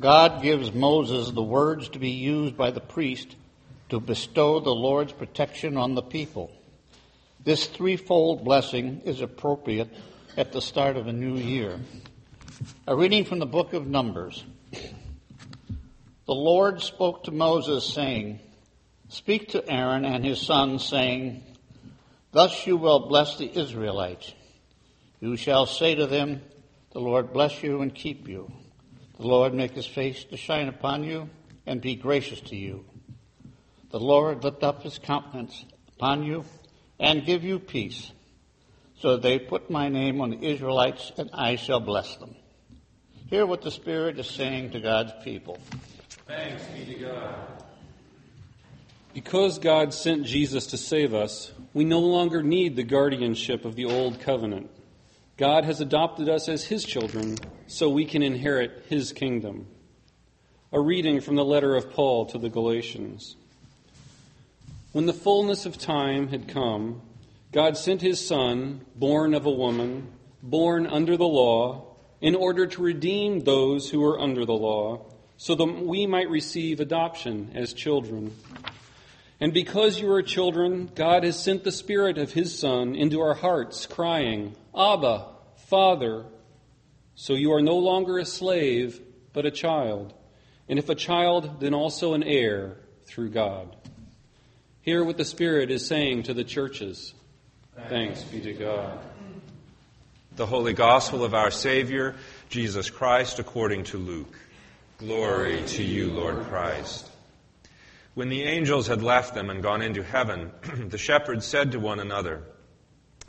God gives Moses the words to be used by the priest to bestow the Lord's protection on the people. This threefold blessing is appropriate at the start of a new year. A reading from the book of Numbers. The Lord spoke to Moses, saying, Speak to Aaron and his sons, saying, Thus you will bless the Israelites. You shall say to them, The Lord bless you and keep you. The Lord make his face to shine upon you and be gracious to you. The Lord lift up his countenance upon you and give you peace. So they put my name on the Israelites and I shall bless them. Hear what the Spirit is saying to God's people. Thanks be to God. Because God sent Jesus to save us, we no longer need the guardianship of the old covenant. God has adopted us as His children so we can inherit His kingdom. A reading from the letter of Paul to the Galatians. When the fullness of time had come, God sent His Son, born of a woman, born under the law, in order to redeem those who were under the law, so that we might receive adoption as children. And because you are children, God has sent the Spirit of His Son into our hearts, crying, Abba, Father. So you are no longer a slave, but a child. And if a child, then also an heir through God. Hear what the Spirit is saying to the churches. Thanks be to God. The Holy Gospel of our Savior, Jesus Christ, according to Luke. Glory to you, Lord Christ. When the angels had left them and gone into heaven, the shepherds said to one another,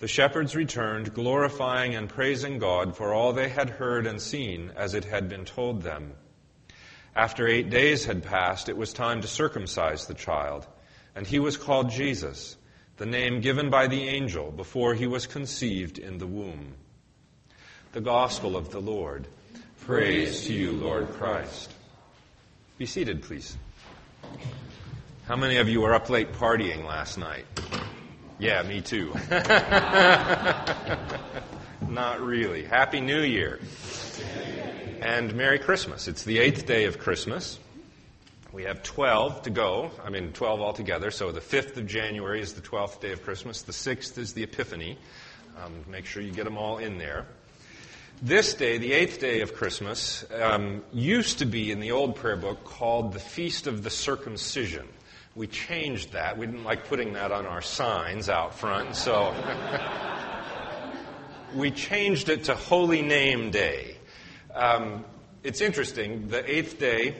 The shepherds returned, glorifying and praising God for all they had heard and seen as it had been told them. After eight days had passed, it was time to circumcise the child, and he was called Jesus, the name given by the angel before he was conceived in the womb. The Gospel of the Lord. Praise to you, Lord Christ. Be seated, please. How many of you were up late partying last night? Yeah, me too. Not really. Happy New Year. And Merry Christmas. It's the eighth day of Christmas. We have 12 to go. I mean, 12 altogether. So the 5th of January is the 12th day of Christmas. The 6th is the Epiphany. Um, make sure you get them all in there. This day, the eighth day of Christmas, um, used to be in the old prayer book called the Feast of the Circumcision we changed that. We didn't like putting that on our signs out front, so we changed it to Holy Name Day. Um, it's interesting. The eighth day,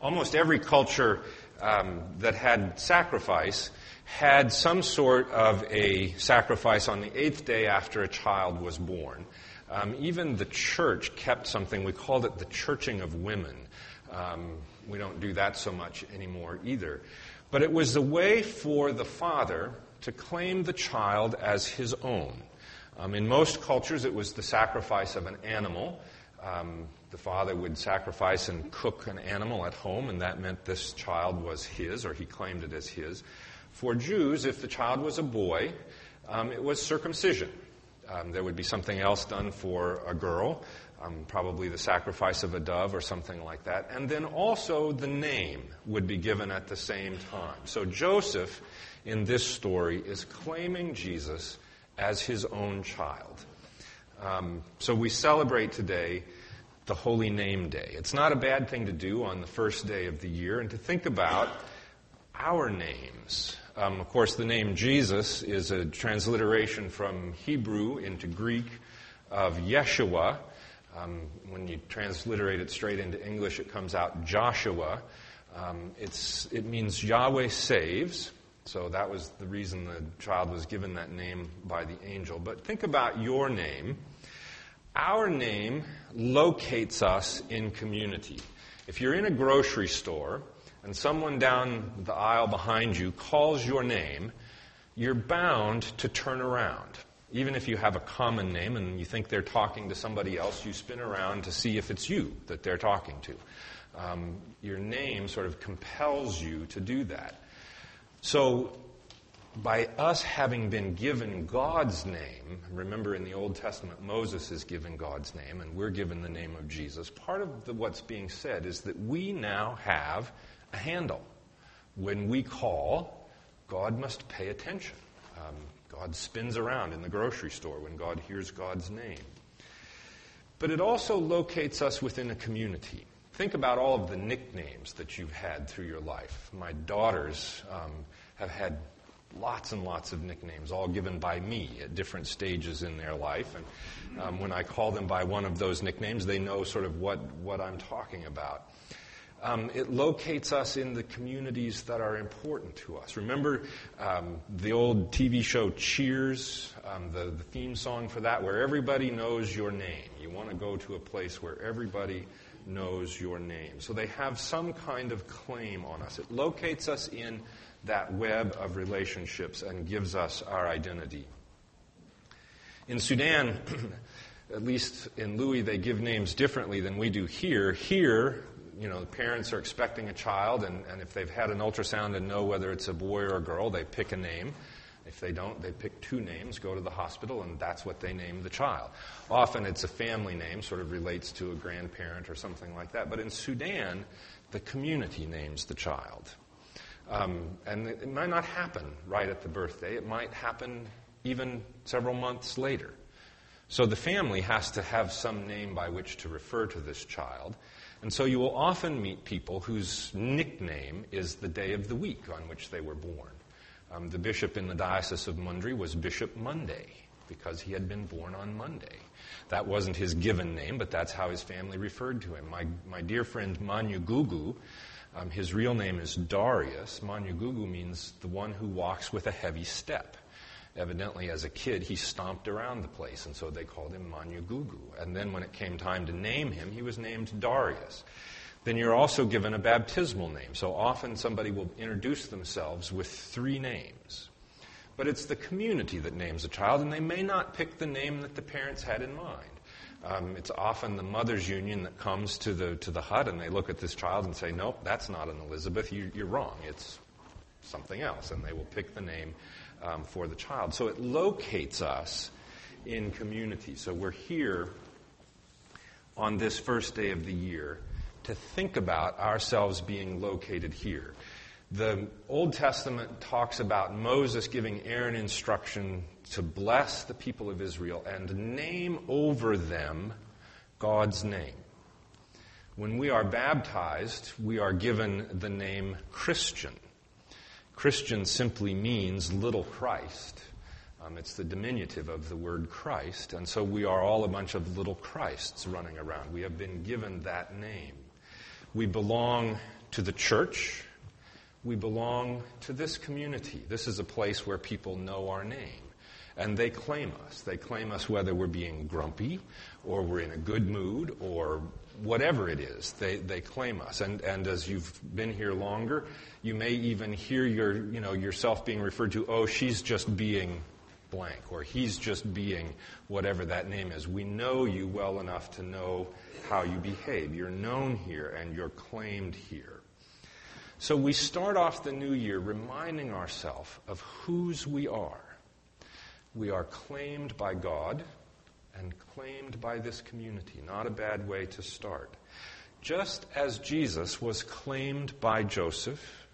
almost every culture um, that had sacrifice had some sort of a sacrifice on the eighth day after a child was born. Um, even the church kept something, we called it the churching of women. Um, we don't do that so much anymore either. But it was a way for the father to claim the child as his own. Um, in most cultures, it was the sacrifice of an animal. Um, the father would sacrifice and cook an animal at home, and that meant this child was his, or he claimed it as his. For Jews, if the child was a boy, um, it was circumcision. Um, there would be something else done for a girl um, probably the sacrifice of a dove or something like that. And then also the name would be given at the same time. So Joseph, in this story, is claiming Jesus as his own child. Um, so we celebrate today the Holy Name Day. It's not a bad thing to do on the first day of the year and to think about our names. Um, of course, the name Jesus is a transliteration from Hebrew into Greek of Yeshua, um, when you transliterate it straight into English, it comes out Joshua. Um, it means Yahweh saves. So that was the reason the child was given that name by the angel. But think about your name. Our name locates us in community. If you're in a grocery store and someone down the aisle behind you calls your name, you're bound to turn around. Even if you have a common name and you think they're talking to somebody else, you spin around to see if it's you that they're talking to. Um, your name sort of compels you to do that. So, by us having been given God's name, remember in the Old Testament, Moses is given God's name, and we're given the name of Jesus. Part of the, what's being said is that we now have a handle. When we call, God must pay attention. Um, God spins around in the grocery store when God hears God's name. But it also locates us within a community. Think about all of the nicknames that you've had through your life. My daughters um, have had lots and lots of nicknames, all given by me at different stages in their life. And um, when I call them by one of those nicknames, they know sort of what, what I'm talking about. Um, it locates us in the communities that are important to us. Remember um, the old TV show Cheers, um, the, the theme song for that, where everybody knows your name. You want to go to a place where everybody knows your name. So they have some kind of claim on us. It locates us in that web of relationships and gives us our identity. In Sudan, at least in Lui, they give names differently than we do here. Here, you know, parents are expecting a child, and, and if they've had an ultrasound and know whether it's a boy or a girl, they pick a name. If they don't, they pick two names, go to the hospital, and that's what they name the child. Often it's a family name, sort of relates to a grandparent or something like that. But in Sudan, the community names the child. Um, and it might not happen right at the birthday, it might happen even several months later. So the family has to have some name by which to refer to this child. And so you will often meet people whose nickname is the day of the week on which they were born. Um, the bishop in the Diocese of Mundri was Bishop Monday because he had been born on Monday. That wasn't his given name, but that's how his family referred to him. My, my dear friend Manyugugu, um, his real name is Darius. Manyugugu means the one who walks with a heavy step. Evidently, as a kid, he stomped around the place, and so they called him Manyugugu. And then when it came time to name him, he was named Darius. Then you're also given a baptismal name. So often somebody will introduce themselves with three names. But it's the community that names a child, and they may not pick the name that the parents had in mind. Um, it's often the mothers' union that comes to the to the hut, and they look at this child and say, "Nope, that's not an Elizabeth. You, are wrong. It's something else." And they will pick the name um, for the child. So it locates us in community. So we're here on this first day of the year to think about ourselves being located here. The Old Testament talks about Moses giving Aaron instruction to bless the people of Israel and name over them God's name. When we are baptized, we are given the name Christian. Christian simply means little Christ. Um, it's the diminutive of the word Christ, and so we are all a bunch of little Christs running around. We have been given that name. We belong to the church. We belong to this community. This is a place where people know our name. And they claim us. They claim us whether we're being grumpy or we're in a good mood or whatever it is, they, they claim us. And, and as you've been here longer, you may even hear your, you know, yourself being referred to, oh, she's just being blank, or he's just being whatever that name is. We know you well enough to know how you behave. You're known here and you're claimed here. So we start off the new year reminding ourselves of whose we are. We are claimed by God and claimed by this community. Not a bad way to start. Just as Jesus was claimed by Joseph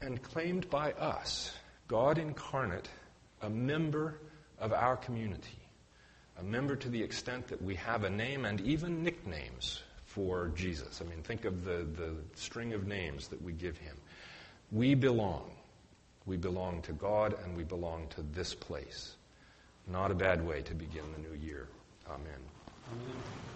and claimed by us, God incarnate, a member of our community, a member to the extent that we have a name and even nicknames for Jesus. I mean, think of the, the string of names that we give him. We belong. We belong to God and we belong to this place. Not a bad way to begin the new year. Amen. Amen.